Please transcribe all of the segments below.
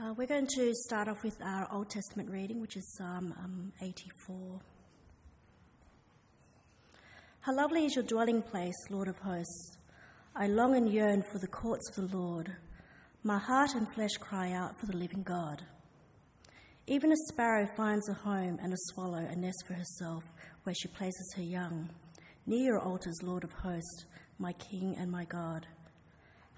Uh, we're going to start off with our Old Testament reading, which is Psalm um, 84. How lovely is your dwelling place, Lord of hosts! I long and yearn for the courts of the Lord. My heart and flesh cry out for the living God. Even a sparrow finds a home, and a swallow a nest for herself, where she places her young. Near your altars, Lord of hosts, my King and my God.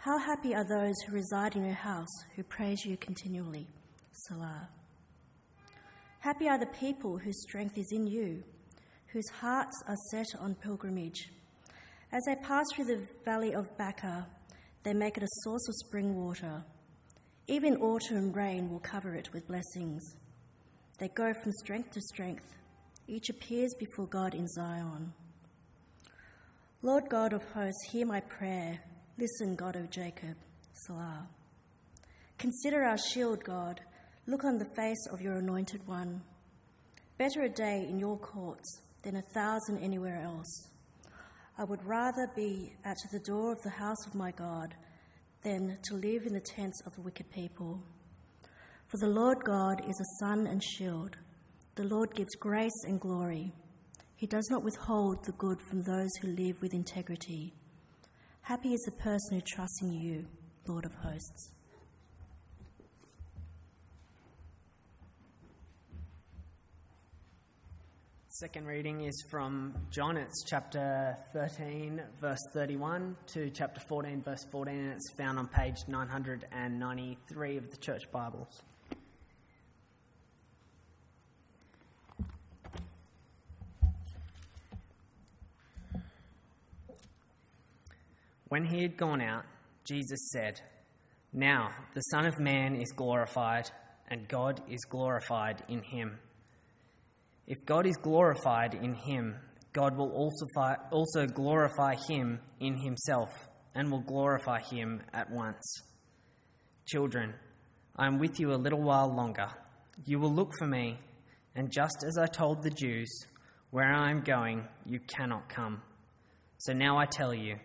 How happy are those who reside in your house, who praise you continually. Selah. Happy are the people whose strength is in you, whose hearts are set on pilgrimage. As they pass through the valley of Baca, they make it a source of spring water. Even autumn rain will cover it with blessings. They go from strength to strength. Each appears before God in Zion. Lord God of hosts, hear my prayer Listen, God of Jacob, Selah. Consider our shield, God. Look on the face of your anointed one. Better a day in your courts than a thousand anywhere else. I would rather be at the door of the house of my God than to live in the tents of the wicked people. For the Lord God is a sun and shield. The Lord gives grace and glory. He does not withhold the good from those who live with integrity. Happy is the person who trusts in you, Lord of hosts. Second reading is from John. It's chapter 13, verse 31 to chapter 14, verse 14, and it's found on page 993 of the Church Bibles. When he had gone out, Jesus said, Now the Son of Man is glorified, and God is glorified in him. If God is glorified in him, God will also, glorify him in himself, and will glorify him at once. Children, I am with you a little while longer. You will look for me, and just as I told the Jews, where I am going, you cannot come. So now I tell you,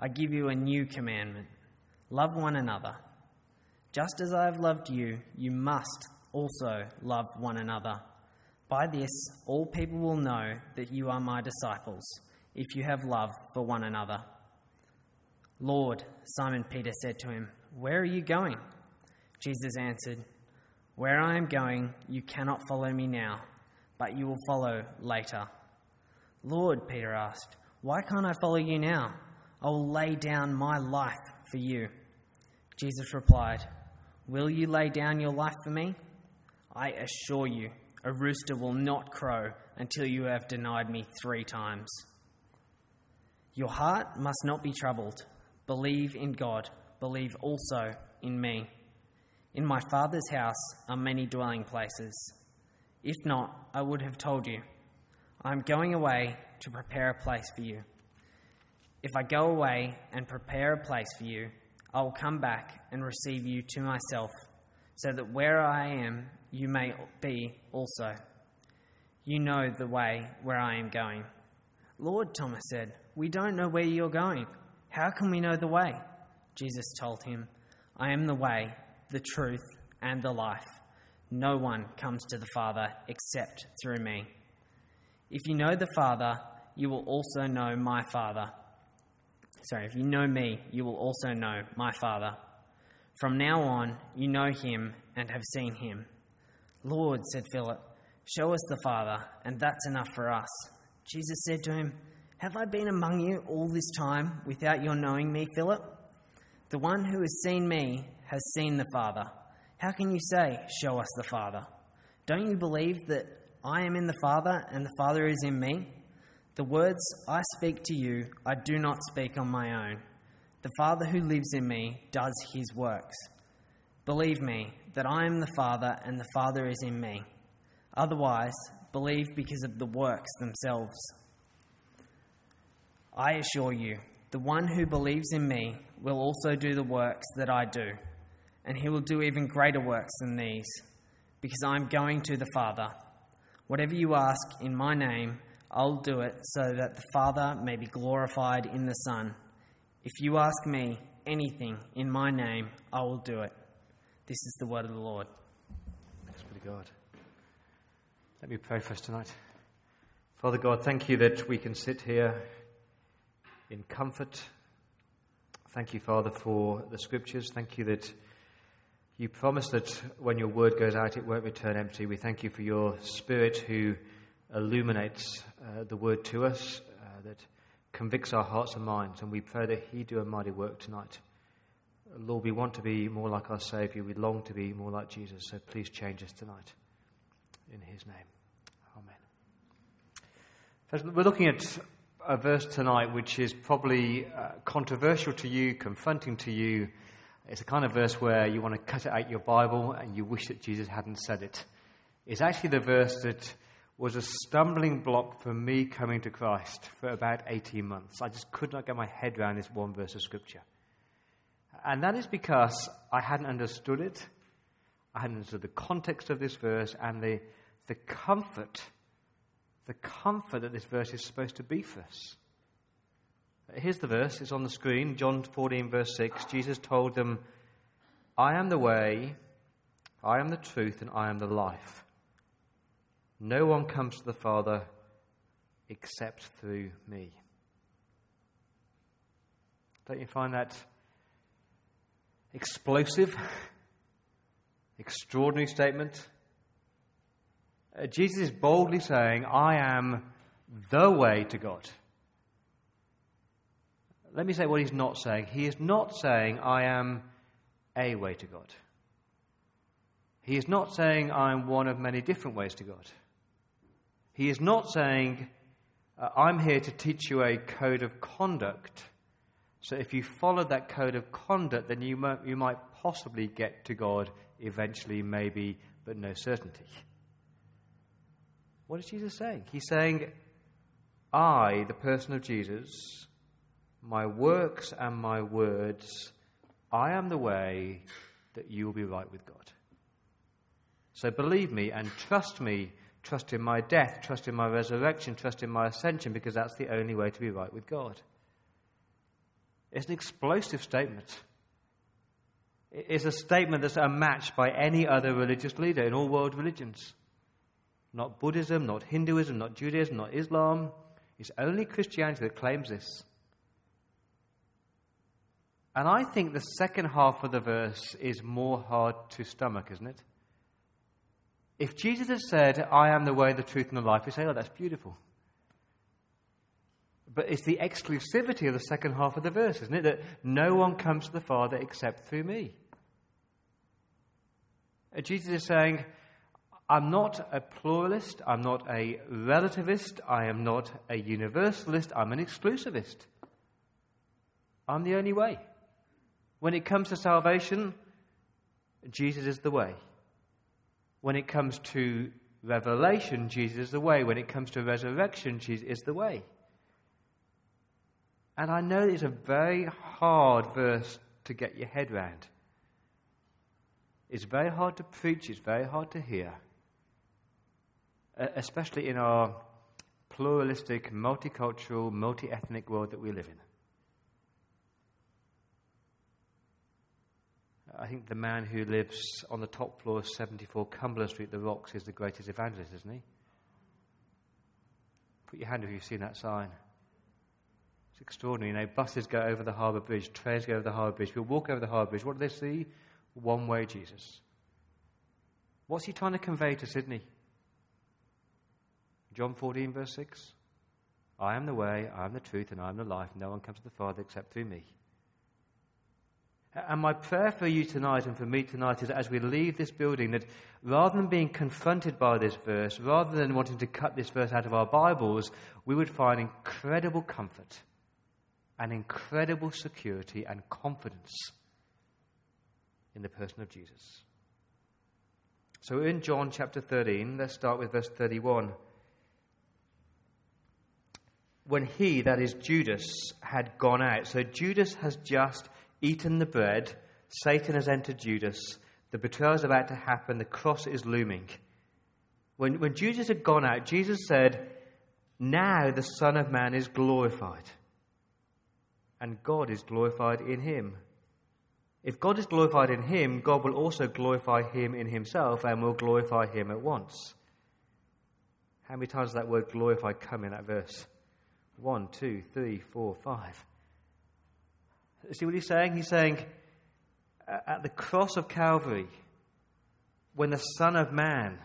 I give you a new commandment love one another. Just as I have loved you, you must also love one another. By this, all people will know that you are my disciples, if you have love for one another. Lord, Simon Peter said to him, Where are you going? Jesus answered, Where I am going, you cannot follow me now, but you will follow later. Lord, Peter asked, Why can't I follow you now? I will lay down my life for you. Jesus replied, Will you lay down your life for me? I assure you, a rooster will not crow until you have denied me three times. Your heart must not be troubled. Believe in God, believe also in me. In my Father's house are many dwelling places. If not, I would have told you. I am going away to prepare a place for you. If I go away and prepare a place for you, I will come back and receive you to myself, so that where I am, you may be also. You know the way where I am going. Lord, Thomas said, We don't know where you're going. How can we know the way? Jesus told him, I am the way, the truth, and the life. No one comes to the Father except through me. If you know the Father, you will also know my Father. Sorry, if you know me, you will also know my Father. From now on, you know him and have seen him. Lord, said Philip, show us the Father, and that's enough for us. Jesus said to him, Have I been among you all this time without your knowing me, Philip? The one who has seen me has seen the Father. How can you say, Show us the Father? Don't you believe that I am in the Father and the Father is in me? The words I speak to you, I do not speak on my own. The Father who lives in me does his works. Believe me that I am the Father and the Father is in me. Otherwise, believe because of the works themselves. I assure you, the one who believes in me will also do the works that I do, and he will do even greater works than these, because I am going to the Father. Whatever you ask in my name, I'll do it so that the Father may be glorified in the Son. If you ask me anything in my name, I will do it. This is the word of the Lord. Thanks be to God. Let me pray for us tonight. Father God, thank you that we can sit here in comfort. Thank you, Father, for the scriptures. Thank you that you promise that when your word goes out, it won't return empty. We thank you for your spirit who illuminates uh, the word to us, uh, that convicts our hearts and minds. And we pray that he do a mighty work tonight. Lord, we want to be more like our Savior. We long to be more like Jesus. So please change us tonight. In his name. Amen. We're looking at a verse tonight which is probably uh, controversial to you, confronting to you. It's a kind of verse where you want to cut it out your Bible and you wish that Jesus hadn't said it. It's actually the verse that was a stumbling block for me coming to Christ for about 18 months. I just could not get my head around this one verse of Scripture. And that is because I hadn't understood it. I hadn't understood the context of this verse and the, the comfort, the comfort that this verse is supposed to be for us. Here's the verse, it's on the screen, John 14, verse 6. Jesus told them, I am the way, I am the truth, and I am the life. No one comes to the Father except through me. Don't you find that explosive, extraordinary statement. Uh, Jesus is boldly saying, I am the way to God. Let me say what he's not saying. He is not saying, I am a way to God. He is not saying, I am one of many different ways to God. He is not saying, uh, I'm here to teach you a code of conduct so if you follow that code of conduct, then you might, you might possibly get to God eventually, maybe, but no certainty. What is Jesus saying? He's saying, I, the person of Jesus, my works and my words, I am the way that you will be right with God. So believe me and trust me, trust in my death, trust in my resurrection, trust in my ascension, because that's the only way to be right with God. It's an explosive statement. It's a statement that's unmatched by any other religious leader in all world religions. Not Buddhism, not Hinduism, not Judaism, not Islam. It's only Christianity that claims this. And I think the second half of the verse is more hard to stomach, isn't it? If Jesus had said, I am the way, the truth, and the life, we say, oh, that's beautiful. But it's the exclusivity of the second half of the verse, isn't it? That no one comes to the Father except through me. Jesus is saying, I'm not a pluralist, I'm not a relativist, I am not a universalist, I'm an exclusivist. I'm the only way. When it comes to salvation, Jesus is the way. When it comes to revelation, Jesus is the way. When it comes to resurrection, Jesus is the way. And I know it's a very hard verse to get your head round. It's very hard to preach, it's very hard to hear, especially in our pluralistic, multicultural, multi ethnic world that we live in. I think the man who lives on the top floor of 74 Cumberland Street, The Rocks, is the greatest evangelist, isn't he? Put your hand if you've seen that sign. It's extraordinary. You know, buses go over the harbour bridge, trains go over the harbour bridge. People walk over the harbour bridge. What do they see? One way Jesus. What's he trying to convey to Sydney? John 14, verse 6. I am the way, I am the truth, and I am the life. No one comes to the Father except through me. And my prayer for you tonight and for me tonight is as we leave this building that rather than being confronted by this verse, rather than wanting to cut this verse out of our Bibles, we would find incredible comfort and incredible security and confidence in the person of Jesus. So in John chapter 13, let's start with verse 31. When he, that is Judas, had gone out, so Judas has just eaten the bread, Satan has entered Judas, the betrayal is about to happen, the cross is looming. When, when Judas had gone out, Jesus said, Now the Son of Man is glorified and God is glorified in him. If God is glorified in him, God will also glorify him in himself and will glorify him at once. How many times does that word glorify come in that verse? One, two, three, four, five. See what he's saying? He's saying, at the cross of Calvary, when the Son of Man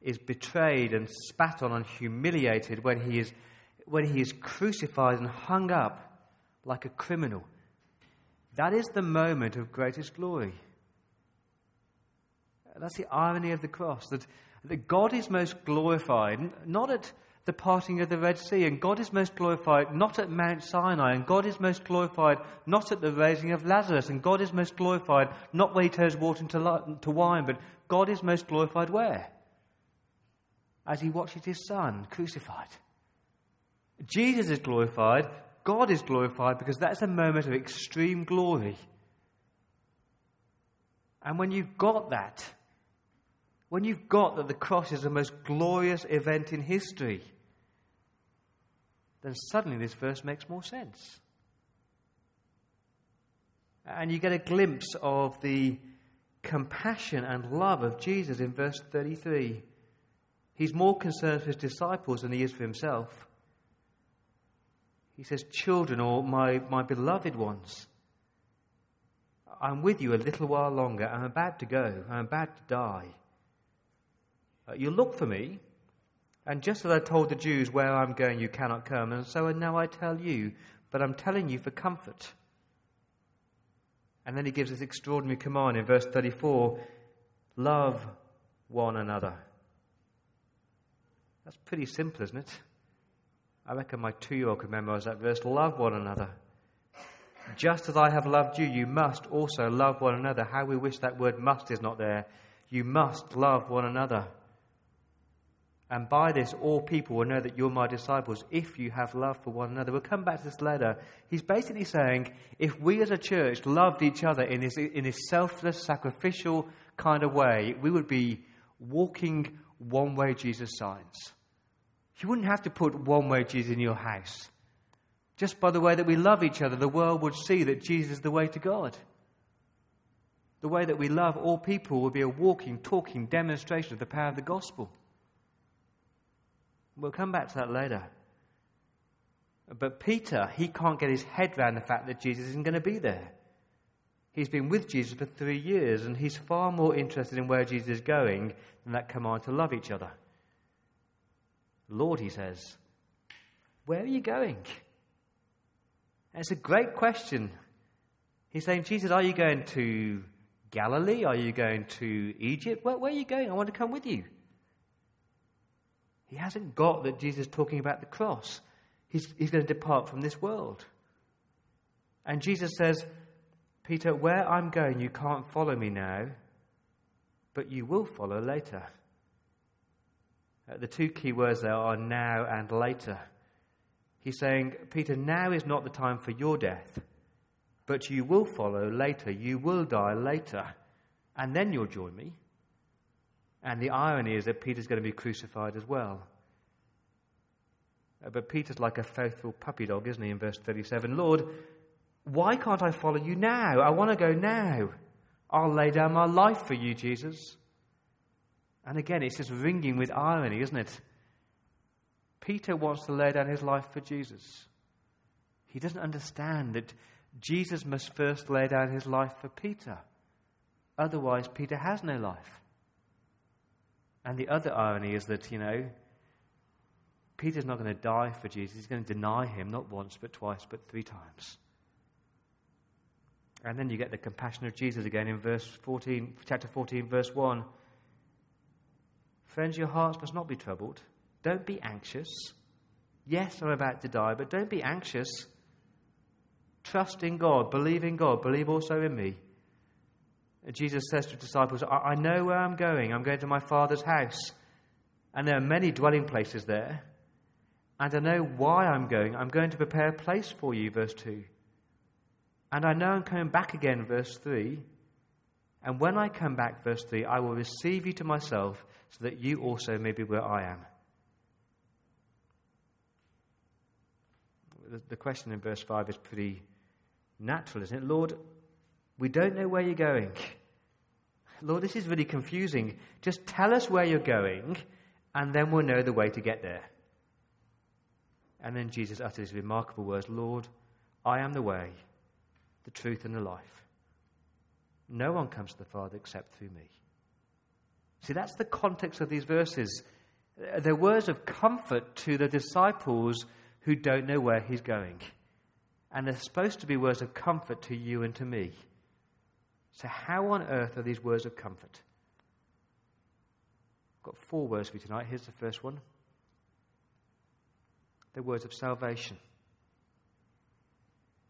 is betrayed and spat on and humiliated, when he is, when he is crucified and hung up like a criminal, that is the moment of greatest glory. That's the irony of the cross, that, that God is most glorified, not at the parting of the Red Sea, and God is most glorified not at Mount Sinai, and God is most glorified not at the raising of Lazarus, and God is most glorified not where he turns water into, wine, but God is most glorified where? As he watches his son crucified. Jesus is glorified, God is glorified because that's a moment of extreme glory. And when you've got that, when you've got that the cross is the most glorious event in history, then suddenly this verse makes more sense. And you get a glimpse of the compassion and love of Jesus in verse 33. He's more concerned for his disciples than he is for himself. He says, Children, or my, my beloved ones, I'm with you a little while longer. I'm about to go. I'm about to die. Uh, you look for me, and just as I told the Jews, Where I'm going, you cannot come, and so now I tell you, but I'm telling you for comfort. And then he gives this extraordinary command in verse 34 love one another. That's pretty simple, isn't it? I reckon my two year old could memorize that verse love one another. Just as I have loved you, you must also love one another. How we wish that word must is not there. You must love one another. And by this, all people will know that you're my disciples if you have love for one another. We'll come back to this later. He's basically saying if we as a church loved each other in this, in this selfless, sacrificial kind of way, we would be walking one way Jesus signs. You wouldn't have to put one way Jesus in your house. Just by the way that we love each other, the world would see that Jesus is the way to God. The way that we love all people will be a walking, talking demonstration of the power of the gospel. We'll come back to that later. But Peter, he can't get his head around the fact that Jesus isn't going to be there. He's been with Jesus for three years, and he's far more interested in where Jesus is going than that command to love each other. Lord, he says, where are you going? And it's a great question. He's saying, Jesus, are you going to Galilee? Are you going to Egypt? Where, where are you going? I want to come with you. He hasn't got that Jesus is talking about the cross. He's, he's going to depart from this world. And Jesus says, Peter, where I'm going, you can't follow me now, but you will follow later. Uh, the two key words there are now and later. He's saying, Peter, now is not the time for your death, but you will follow later. You will die later, and then you'll join me. And the irony is that Peter's going to be crucified as well. Uh, but Peter's like a faithful puppy dog, isn't he, in verse 37? Lord, why can't I follow you now? I want to go now. I'll lay down my life for you, Jesus. And again, it's just ringing with irony, isn't it? Peter wants to lay down his life for Jesus. He doesn't understand that Jesus must first lay down his life for Peter. Otherwise, Peter has no life. And the other irony is that, you know, Peter's not going to die for Jesus. He's going to deny him not once, but twice, but three times. And then you get the compassion of Jesus again in verse 14, chapter 14, verse 1. Friends, your hearts must not be troubled. Don't be anxious. Yes, I'm about to die, but don't be anxious. Trust in God, believe in God, believe also in me. Jesus says to the disciples, I know where I'm going. I'm going to my Father's house. And there are many dwelling places there. And I know why I'm going. I'm going to prepare a place for you, verse 2. And I know I'm coming back again, verse 3. And when I come back, verse 3, I will receive you to myself so that you also may be where I am. The question in verse 5 is pretty natural, isn't it? Lord, We don't know where you're going. Lord, this is really confusing. Just tell us where you're going, and then we'll know the way to get there. And then Jesus utters his remarkable words Lord, I am the way, the truth, and the life. No one comes to the Father except through me. See, that's the context of these verses. They're words of comfort to the disciples who don't know where he's going. And they're supposed to be words of comfort to you and to me. So, how on earth are these words of comfort? I've got four words for you tonight. Here's the first one they're words of salvation.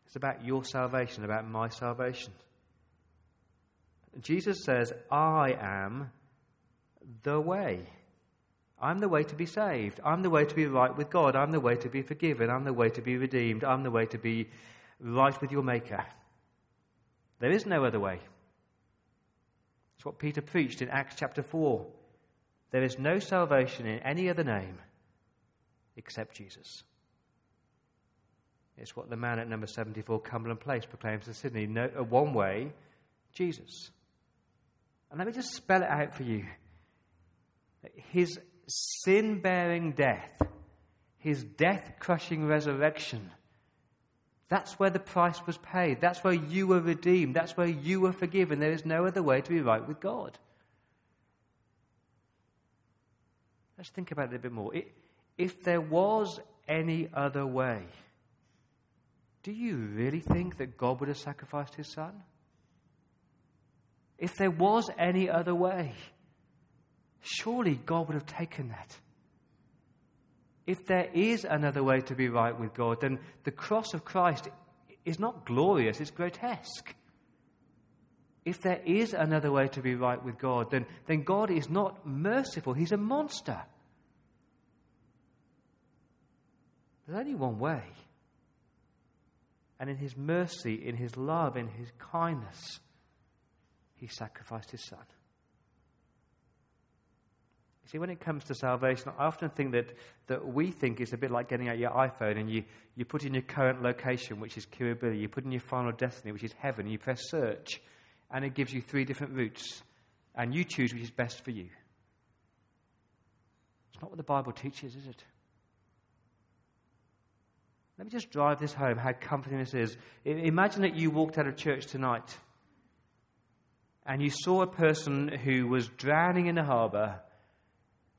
It's about your salvation, about my salvation. Jesus says, I am the way. I'm the way to be saved. I'm the way to be right with God. I'm the way to be forgiven. I'm the way to be redeemed. I'm the way to be right with your Maker. There is no other way. It's what Peter preached in Acts chapter 4. There is no salvation in any other name except Jesus. It's what the man at number 74 Cumberland Place proclaims to Sydney. No, uh, one way, Jesus. And let me just spell it out for you. His sin bearing death, his death crushing resurrection, that's where the price was paid. That's where you were redeemed. That's where you were forgiven. There is no other way to be right with God. Let's think about it a bit more. If there was any other way, do you really think that God would have sacrificed his son? If there was any other way, surely God would have taken that. If there is another way to be right with God, then the cross of Christ is not glorious, it's grotesque. If there is another way to be right with God, then, then God is not merciful, He's a monster. There's only one way. And in His mercy, in His love, in His kindness, he sacrificed his son. See, when it comes to salvation, I often think that, that we think it's a bit like getting out your iPhone and you, you put in your current location, which is Kirribilli, you put in your final destiny, which is heaven, you press search, and it gives you three different routes, and you choose which is best for you. It's not what the Bible teaches, is it? Let me just drive this home, how comforting this is. Imagine that you walked out of church tonight and you saw a person who was drowning in the harbour,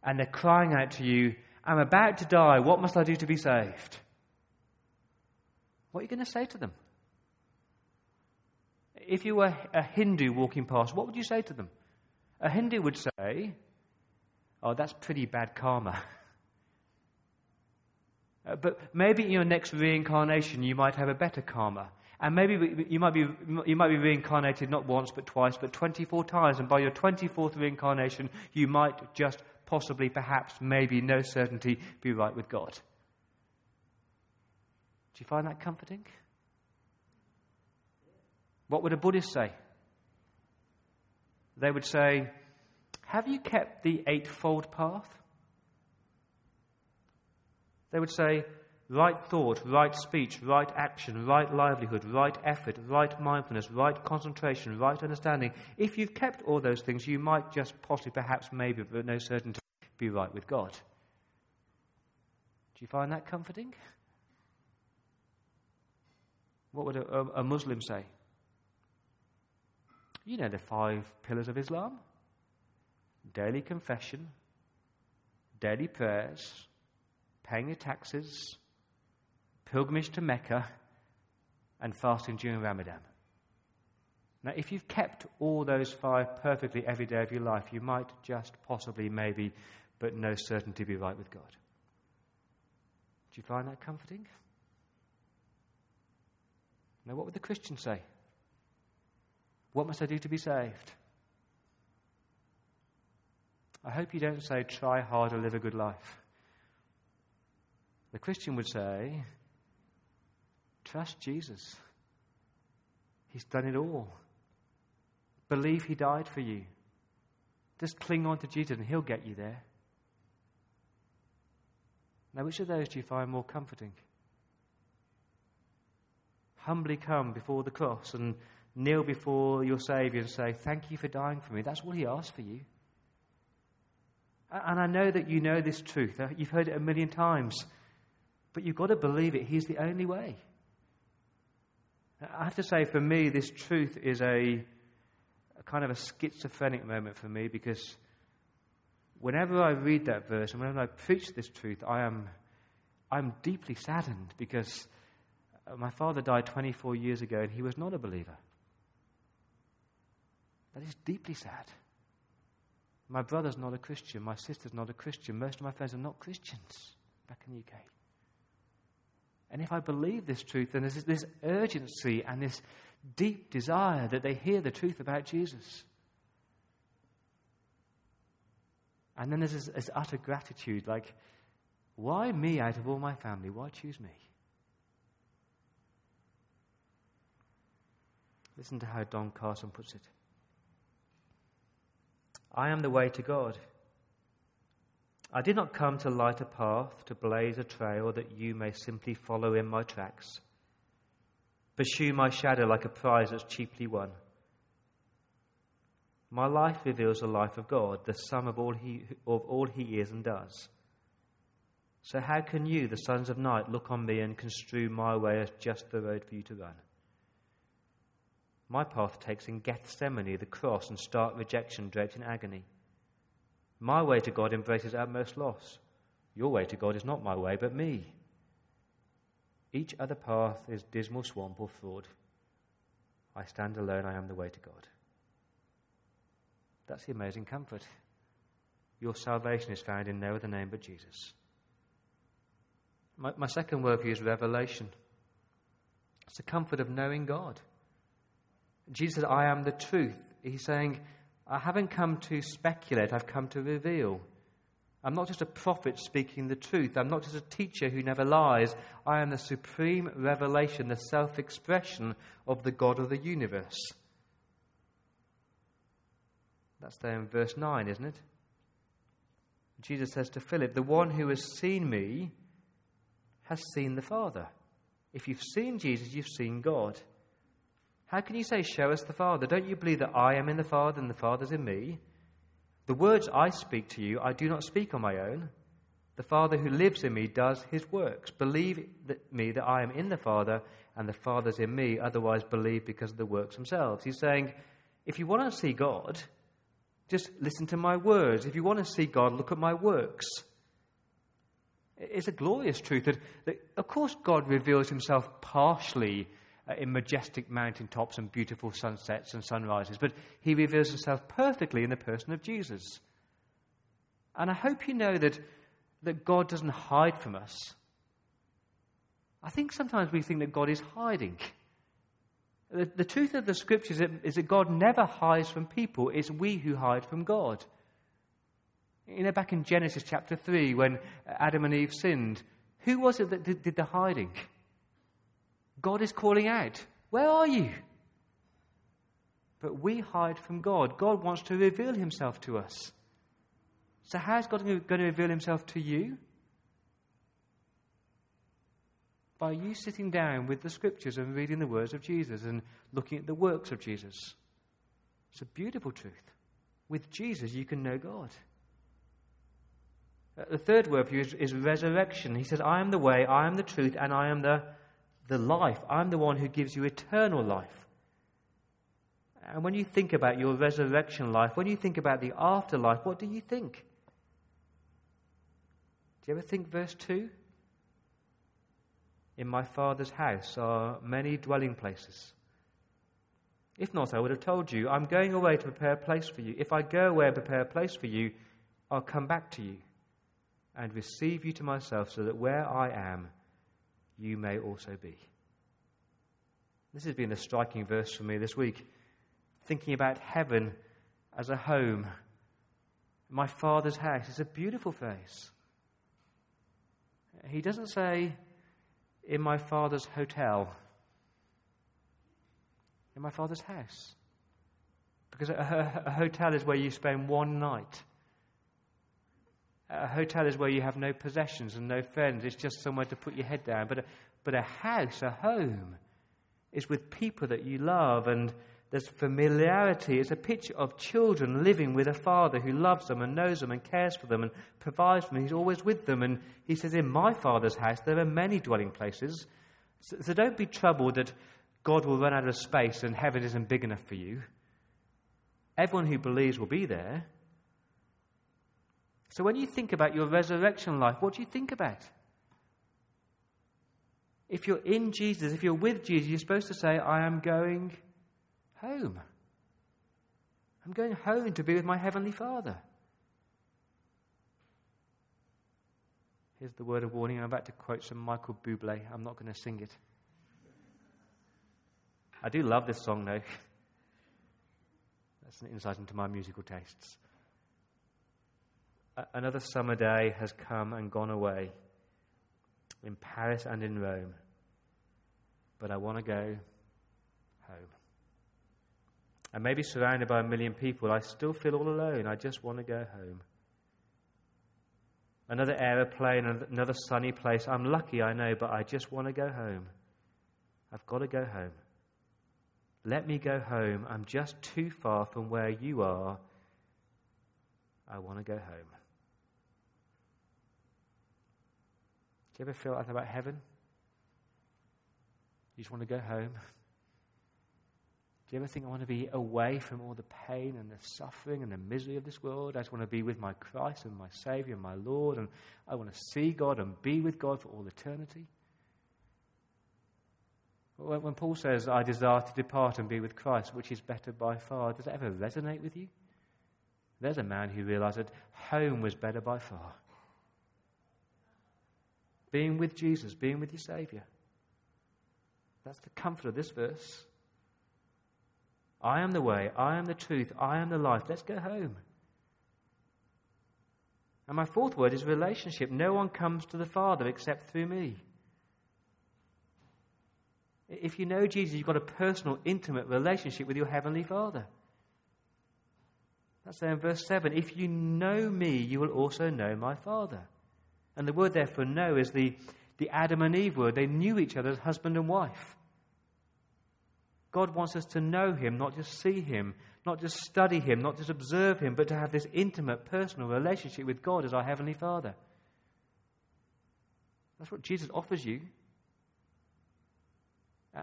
and they're crying out to you, I'm about to die. What must I do to be saved? What are you going to say to them? If you were a Hindu walking past, what would you say to them? A Hindu would say, Oh, that's pretty bad karma. Uh, but maybe in your next reincarnation, you might have a better karma. And maybe you might, be, you might be reincarnated not once but twice, but 24 times. And by your 24th reincarnation, you might just possibly, perhaps, maybe, no certainty, be right with God. Do you find that comforting? What would a Buddhist say? They would say, Have you kept the Eightfold Path? They would say, right thought, right speech, right action, right livelihood, right effort, right mindfulness, right concentration, right understanding. If you've kept all those things, you might just possibly, perhaps, maybe, but no certainty, be right with God. Do you find that comforting? What would a, a Muslim say? You know the five pillars of Islam daily confession, daily prayers, paying your taxes, pilgrimage to Mecca, and fasting during Ramadan. Now, if you've kept all those five perfectly every day of your life, you might just possibly, maybe, but no certainty be right with God. Do you find that comforting? Now, what would the Christian say? What must I do to be saved? I hope you don't say, try harder, live a good life. The Christian would say, Trust Jesus. He's done it all. Believe He died for you. Just cling on to Jesus and He'll get you there. Now, which of those do you find more comforting? Humbly come before the cross and kneel before your Saviour and say, Thank you for dying for me. That's what He asked for you. And I know that you know this truth. You've heard it a million times. But you've got to believe it. He's the only way. I have to say, for me, this truth is a, a kind of a schizophrenic moment for me because whenever I read that verse and whenever I preach this truth, I am I'm deeply saddened because uh, my father died 24 years ago and he was not a believer. That is deeply sad. My brother's not a Christian. My sister's not a Christian. Most of my friends are not Christians back in the UK. And if I believe this truth, then there's this urgency and this deep desire that they hear the truth about Jesus. And then there's this, this utter gratitude like, why me out of all my family? Why choose me? Listen to how Don Carson puts it. I am the way to God. I did not come to light a path, to blaze a trail that you may simply follow in my tracks. Pursue my shadow like a prize that's cheaply won. My life reveals the life of God, the sum of all he, of all he is and does. So, how can you, the sons of night, look on me and construe my way as just the road for you to run? My path takes in Gethsemane, the cross, and stark rejection draped in agony. My way to God embraces utmost loss. Your way to God is not my way, but me. Each other path is dismal swamp or fraud. I stand alone, I am the way to God. That's the amazing comfort. Your salvation is found in no other name but Jesus. My, my second word for you is revelation. It's the comfort of knowing God. Jesus said, I am the truth. He's saying, I haven't come to speculate, I've come to reveal. I'm not just a prophet speaking the truth. I'm not just a teacher who never lies. I am the supreme revelation, the self expression of the God of the universe. That's there in verse 9, isn't it? Jesus says to Philip, The one who has seen me has seen the Father. If you've seen Jesus, you've seen God. How can you say, Show us the Father? Don't you believe that I am in the Father and the Father's in me? The words I speak to you, I do not speak on my own. The Father who lives in me does his works. Believe that me that I am in the Father and the Father's in me, otherwise, believe because of the works themselves. He's saying, if you want to see God, just listen to my words. If you want to see God, look at my works. It's a glorious truth that, that of course, God reveals himself partially Uh, in majestic mountaintops and beautiful sunsets and sunrises, but he reveals himself perfectly in the person of Jesus. And I hope you know that, that God doesn't hide from us. I think sometimes we think that God is hiding. The, the truth of the scriptures is, is that God never hides from people, it's we who hide from God. You know, back in Genesis chapter 3, when Adam and Eve sinned, who was it that did, did the hiding? God is calling out, Where are you? But we hide from God. God wants to reveal himself to us. So, how is God going to reveal himself to you? By you sitting down with the scriptures and reading the words of Jesus and looking at the works of Jesus. It's a beautiful truth. With Jesus, you can know God. Uh, the third word for you is, is, resurrection. He says, I am the way, I am the truth, and I am the, the life. I'm the one who gives you eternal life. And when you think about your resurrection life, when you think about the afterlife, what do you think? Do you ever think verse 2? In my Father's house are many dwelling places. If not, I would have told you, I'm going away to prepare a place for you. If I go away and prepare a place for you, I'll come back to you and receive you to myself, so that where I am, you may also be. This has been a striking verse for me this week, thinking about heaven as a home. My Father's house is a beautiful phrase. He doesn't say, in my Father's hotel, in my Father's house. Because a, a hotel is where you spend one night. A hotel is where you have no possessions and no friends. It's just somewhere to put your head down. But a, but a house, a home, is with people that you love and there's familiarity. It's a picture of children living with a father who loves them and knows them and cares for them and provides for them. He's always with them. And he says, In my father's house, there are many dwelling places. So, so don't be troubled that God will run out of space and heaven isn't big enough for you. Everyone who believes will be there. So when you think about your resurrection life, what do you think about? If you're in Jesus, if you're with Jesus, you're supposed to say, I am going home. I'm going home to be with my Heavenly Father. Here's the word of warning. I'm about to quote some Michael Bublé. I'm not going to sing it. I do love this song, though. That's an insight into my musical tastes. Another summer day has come and gone away in Paris and in Rome, but I want to go home. I may be surrounded by a million people. I still feel all alone. I just want to go home. Another aeroplane, another sunny place. I'm lucky, I know, but I just want to go home. I've got to go home. Let me go home. I'm just too far from where you are. I want to go home. Do you ever feel like that about heaven? You just want to go home. Do you ever think I want to be away from all the pain and the suffering and the misery of this world? I just want to be with my Christ and my Savior and my Lord, and I want to see God and be with God for all eternity. When Paul says, I desire to depart and be with Christ, which is better by far, does that ever resonate with you? There's a man who realized that home was better by far. Being with Jesus, being with your Savior. That's the comfort of this verse. I am the way, I am the truth, I am the life. Let's go home. And my fourth word is relationship. No one comes to the Father except through me. If you know Jesus, you've got a personal, intimate relationship with your Heavenly Father. That's there in verse 7. If you know me, you will also know my Father. And the word there for know is the, the Adam and Eve word. They knew each other as husband and wife. God wants us to know Him, not just see Him, not just study Him, not just observe Him, but to have this intimate, personal relationship with God as our Heavenly Father. That's what Jesus offers you.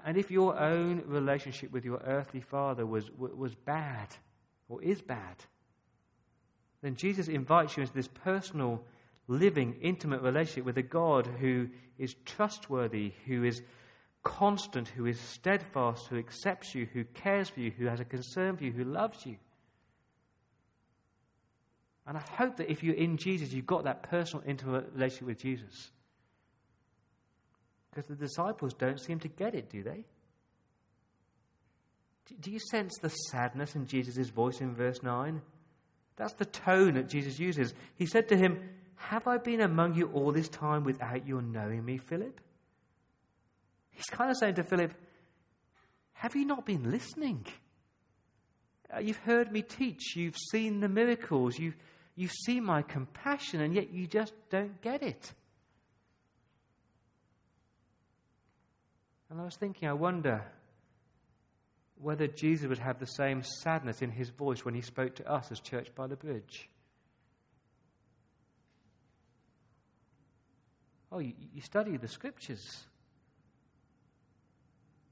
And if your own relationship with your earthly father was, was bad or is bad, then Jesus invites you into this personal, living, intimate relationship with a God who is trustworthy, who is constant, who is steadfast, who accepts you, who cares for you, who has a concern for you, who loves you. And I hope that if you're in Jesus, you've got that personal, intimate relationship with Jesus. Because the disciples don't seem to get it, do they? Do you sense the sadness in Jesus' voice in verse 9? That's the tone that Jesus uses. He said to him, Have I been among you all this time without your knowing me, Philip? He's kind of saying to Philip, Have you not been listening? Uh, you've heard me teach, you've seen the miracles, you've, you've seen my compassion, and yet you just don't get it. And I was thinking, I wonder whether Jesus would have the same sadness in his voice when he spoke to us as Church by the Bridge. Oh, you, you study the scriptures.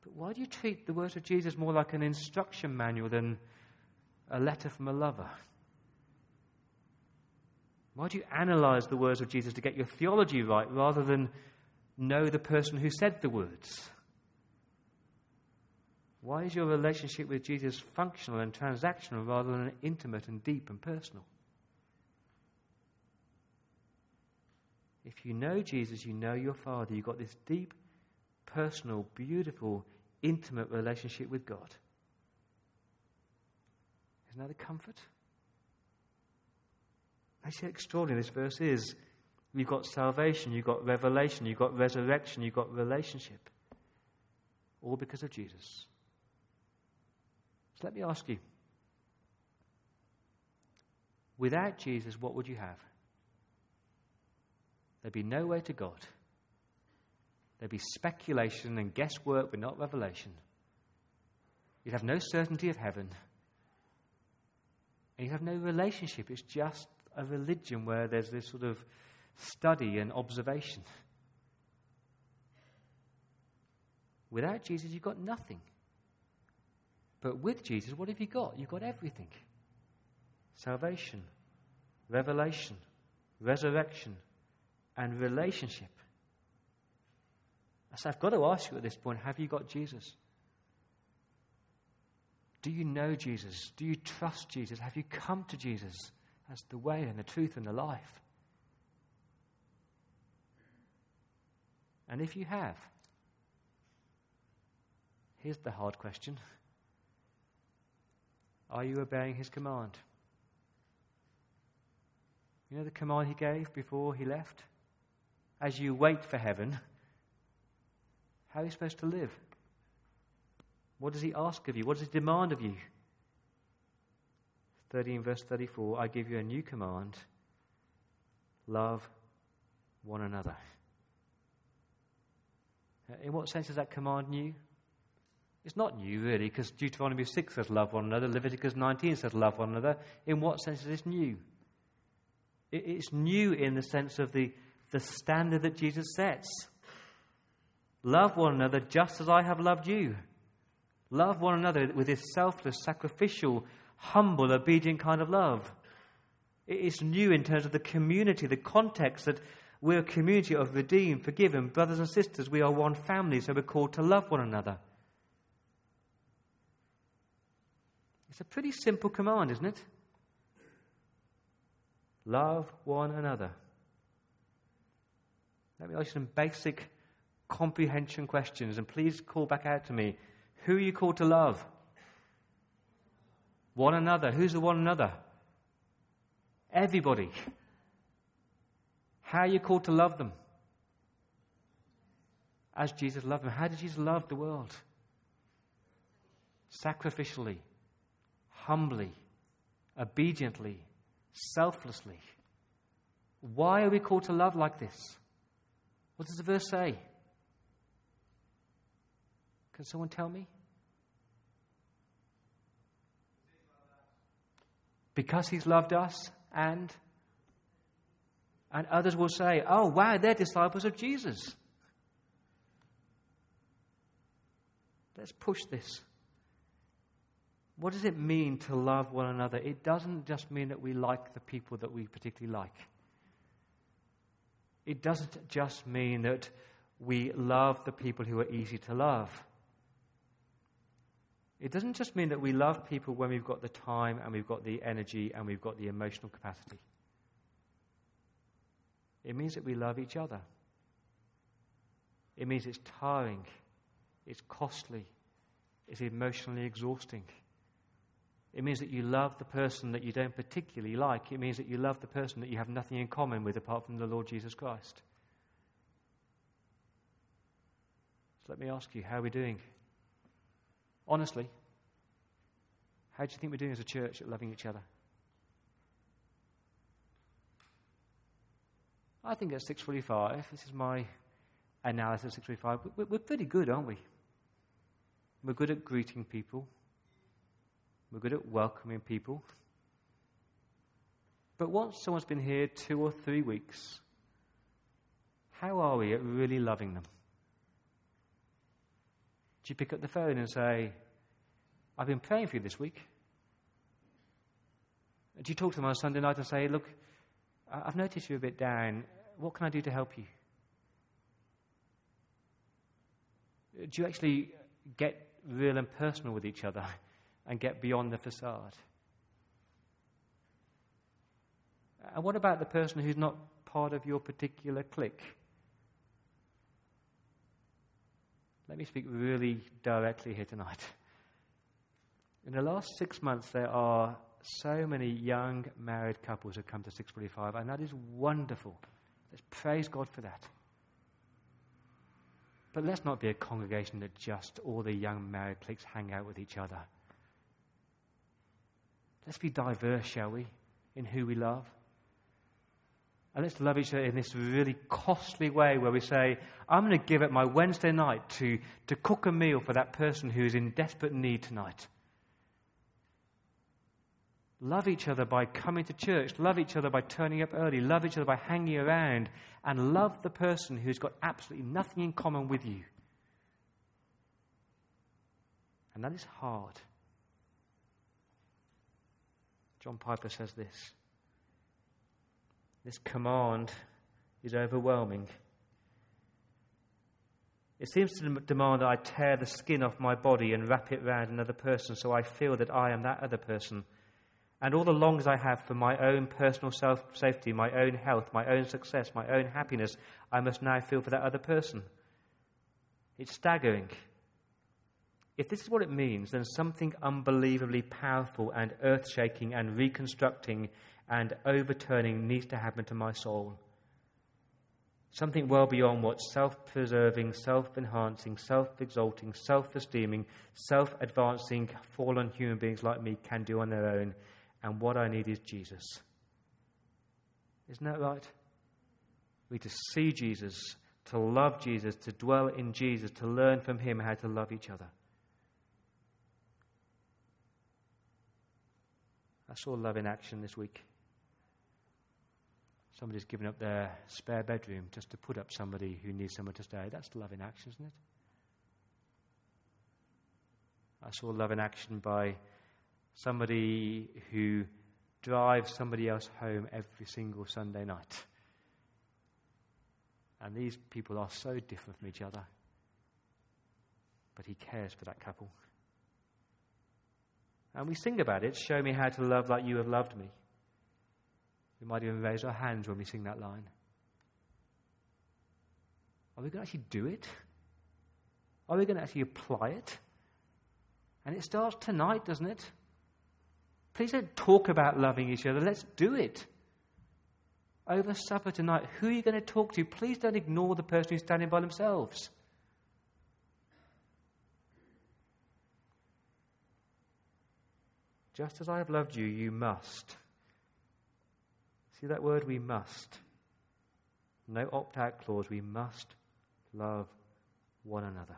But why do you treat the words of Jesus more like an instruction manual than a letter from a lover? Why do you analyze the words of Jesus to get your theology right rather than know the person who said the words? Why is your relationship with Jesus functional and transactional rather than intimate and deep and personal? If you know Jesus, you know your Father. You've got this deep, personal, beautiful, intimate relationship with God. Isn't that a comfort? See how extraordinary this verse is. You've got salvation, you've got revelation, you've got resurrection, you've got relationship. All because of Jesus. So let me ask you without Jesus, what would you have? There'd be no way to God. There'd be speculation and guesswork, but not revelation. You'd have no certainty of heaven. And you'd have no relationship. It's just a religion where there's this sort of study and observation. Without Jesus, you've got nothing. But with Jesus, what have you got? You've got everything salvation, revelation, resurrection, and relationship. So I've got to ask you at this point have you got Jesus? Do you know Jesus? Do you trust Jesus? Have you come to Jesus as the way and the truth and the life? And if you have, here's the hard question Are you obeying his command? You know the command he gave before he left? As you wait for heaven, how are you supposed to live? What does he ask of you? What does he demand of you? 13 verse 34 I give you a new command love one another. In what sense is that command new? It's not new, really, because Deuteronomy 6 says love one another, Leviticus 19 says love one another. In what sense is this new? It's new in the sense of the, the standard that Jesus sets. Love one another just as I have loved you. Love one another with this selfless, sacrificial, humble, obedient kind of love. It's new in terms of the community, the context that we're a community of redeemed, forgiven brothers and sisters. We are one family, so we're called to love one another. It's a pretty simple command, isn't it? Love one another. Let me ask you some basic comprehension questions, and please call back out to me. Who are you called to love? One another. Who's the one another? Everybody. How are you called to love them? As Jesus loved them. How did Jesus love the world? Sacrificially, humbly, obediently, selflessly. Why are we called to love like this? What does the verse say? Can someone tell me? Because he's loved us and and others will say, oh, wow, they're disciples of Jesus. Let's push this. What does it mean to love one another? It doesn't just mean that we like the people that we particularly like. It doesn't just mean that we love the people who are easy to love. It doesn't just mean that we love people when we've got the time and we've got the energy and we've got the emotional capacity. It means that we love each other. It means it's tiring, it's costly, it's emotionally exhausting. It means that you love the person that you don't particularly like. It means that you love the person that you have nothing in common with apart from the Lord Jesus Christ. So let me ask you, how are we doing? Honestly, how do you think we're doing as a church at loving each other? I think at 645, this is my analysis at 645, we're pretty good, aren't we? We're good at greeting people. We're good at welcoming people. But once someone's been here two or three weeks, how are we at really loving them? Do you pick up the phone and say, I've been praying for you this week? Do you talk to them on Sunday night and say, Look, I've noticed you're a bit down. What can I do to help you? Do you actually get real and personal with each other and get beyond the facade? And what about the person who's not part of your particular clique? Let me speak really directly here tonight. In the last six months, there are so many young married couples who come to 645, and that is wonderful. Let's praise God for that. But let's not be a congregation that just all the young married cliques hang out with each other. Let's be diverse, shall we, in who we love. And let's love each other in this really costly way where we say, I'm going to give up my Wednesday night to, to cook a meal for that person who is in desperate need tonight. Love each other by coming to church. Love each other by turning up early. Love each other by hanging around. And love the person who's got absolutely nothing in common with you. And that is hard. John Piper says this this command is overwhelming. It seems to demand that I tear the skin off my body and wrap it round another person so I feel that I am that other person. And all the longs I have for my own personal self safety, my own health, my own success, my own happiness, I must now feel for that other person. It's staggering. If this is what it means, then something unbelievably powerful and earth shaking and reconstructing and overturning needs to happen to my soul. Something well beyond what self preserving, self enhancing, self exalting, self esteeming, self advancing fallen human beings like me can do on their own. And what I need is Jesus. Isn't that right? We to see Jesus, to love Jesus, to dwell in Jesus, to learn from Him how to love each other. I saw love in action this week. Somebody's given up their spare bedroom just to put up somebody who needs somewhere to stay. That's love in action, isn't it? I saw love in action by somebody who drives somebody else home every single Sunday night. And these people are so different from each other. But he cares for that couple. And we sing about it show me how to love like you have loved me. We might even raise our hands when we sing that line. Are we going to actually do it? Are we going to actually apply it? And it starts tonight, doesn't it? Please don't talk about loving each other. Let's do it. Over supper tonight, who are you going to talk to? Please don't ignore the person who's standing by themselves. Just as I have loved you, you must. See that word, we must. No opt out clause. We must love one another.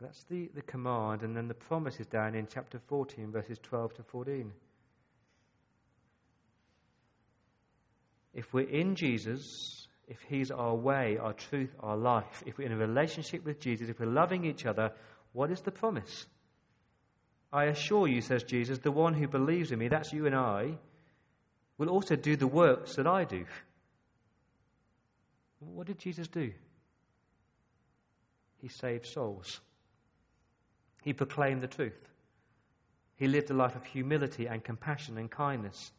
That's the, the command, and then the promise is down in chapter 14, verses 12 to 14. If we're in Jesus, if He's our way, our truth, our life, if we're in a relationship with Jesus, if we're loving each other, what is the promise? I assure you, says Jesus, the one who believes in me, that's you and I, will also do the works that I do. What did Jesus do? He saved souls. He proclaimed the truth. He lived a life of humility and compassion and kindness.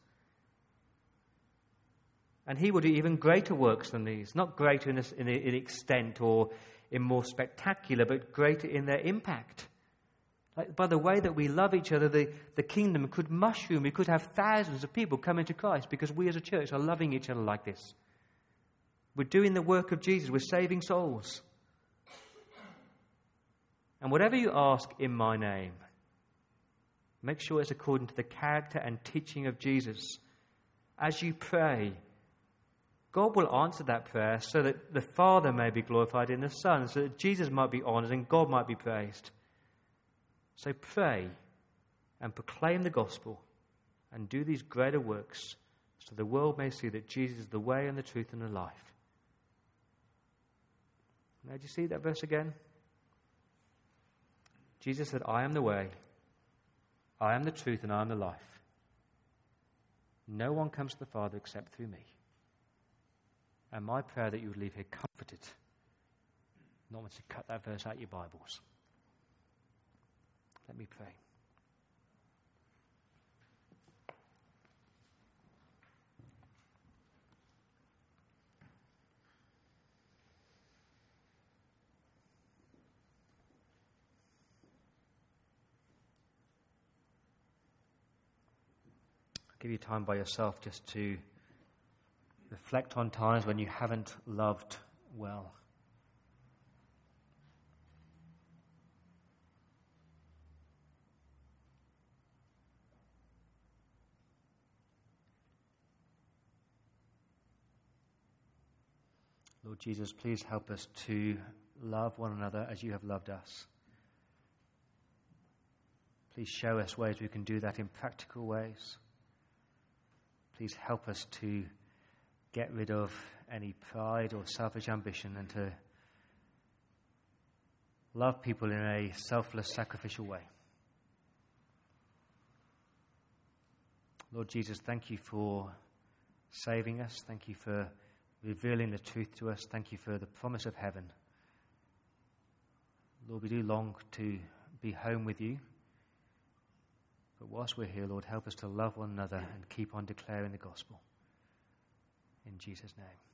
And he will do even greater works than these, not greater in, in, in extent or in more spectacular, but greater in their impact. By the way that we love each other, the, the kingdom could mushroom. We could have thousands of people coming to Christ because we as a church are loving each other like this. We're doing the work of Jesus, we're saving souls. And whatever you ask in my name, make sure it's according to the character and teaching of Jesus. As you pray, God will answer that prayer so that the Father may be glorified in the Son, so that Jesus might be honored and God might be praised. So pray and proclaim the gospel and do these greater works so the world may see that Jesus is the way and the truth and the life. Now, do you see that verse again? Jesus said, I am the way, I am the truth, and I am the life. No one comes to the Father except through me. And my prayer that you would leave here comforted, not want to cut that verse out of your Bibles. Let me pray. give you time by yourself just to reflect on times when you haven't loved well. Lord Jesus, please help us to love one another as you have loved us. Please show us ways we can do that in practical ways. Please help us to get rid of any pride or selfish ambition and to love people in a selfless, sacrificial way. Lord Jesus, thank you for saving us. Thank you for revealing the truth to us. Thank you for the promise of heaven. Lord, we do long to be home with you. But whilst we're here, Lord, help us to love one another and keep on declaring the gospel. In Jesus' name.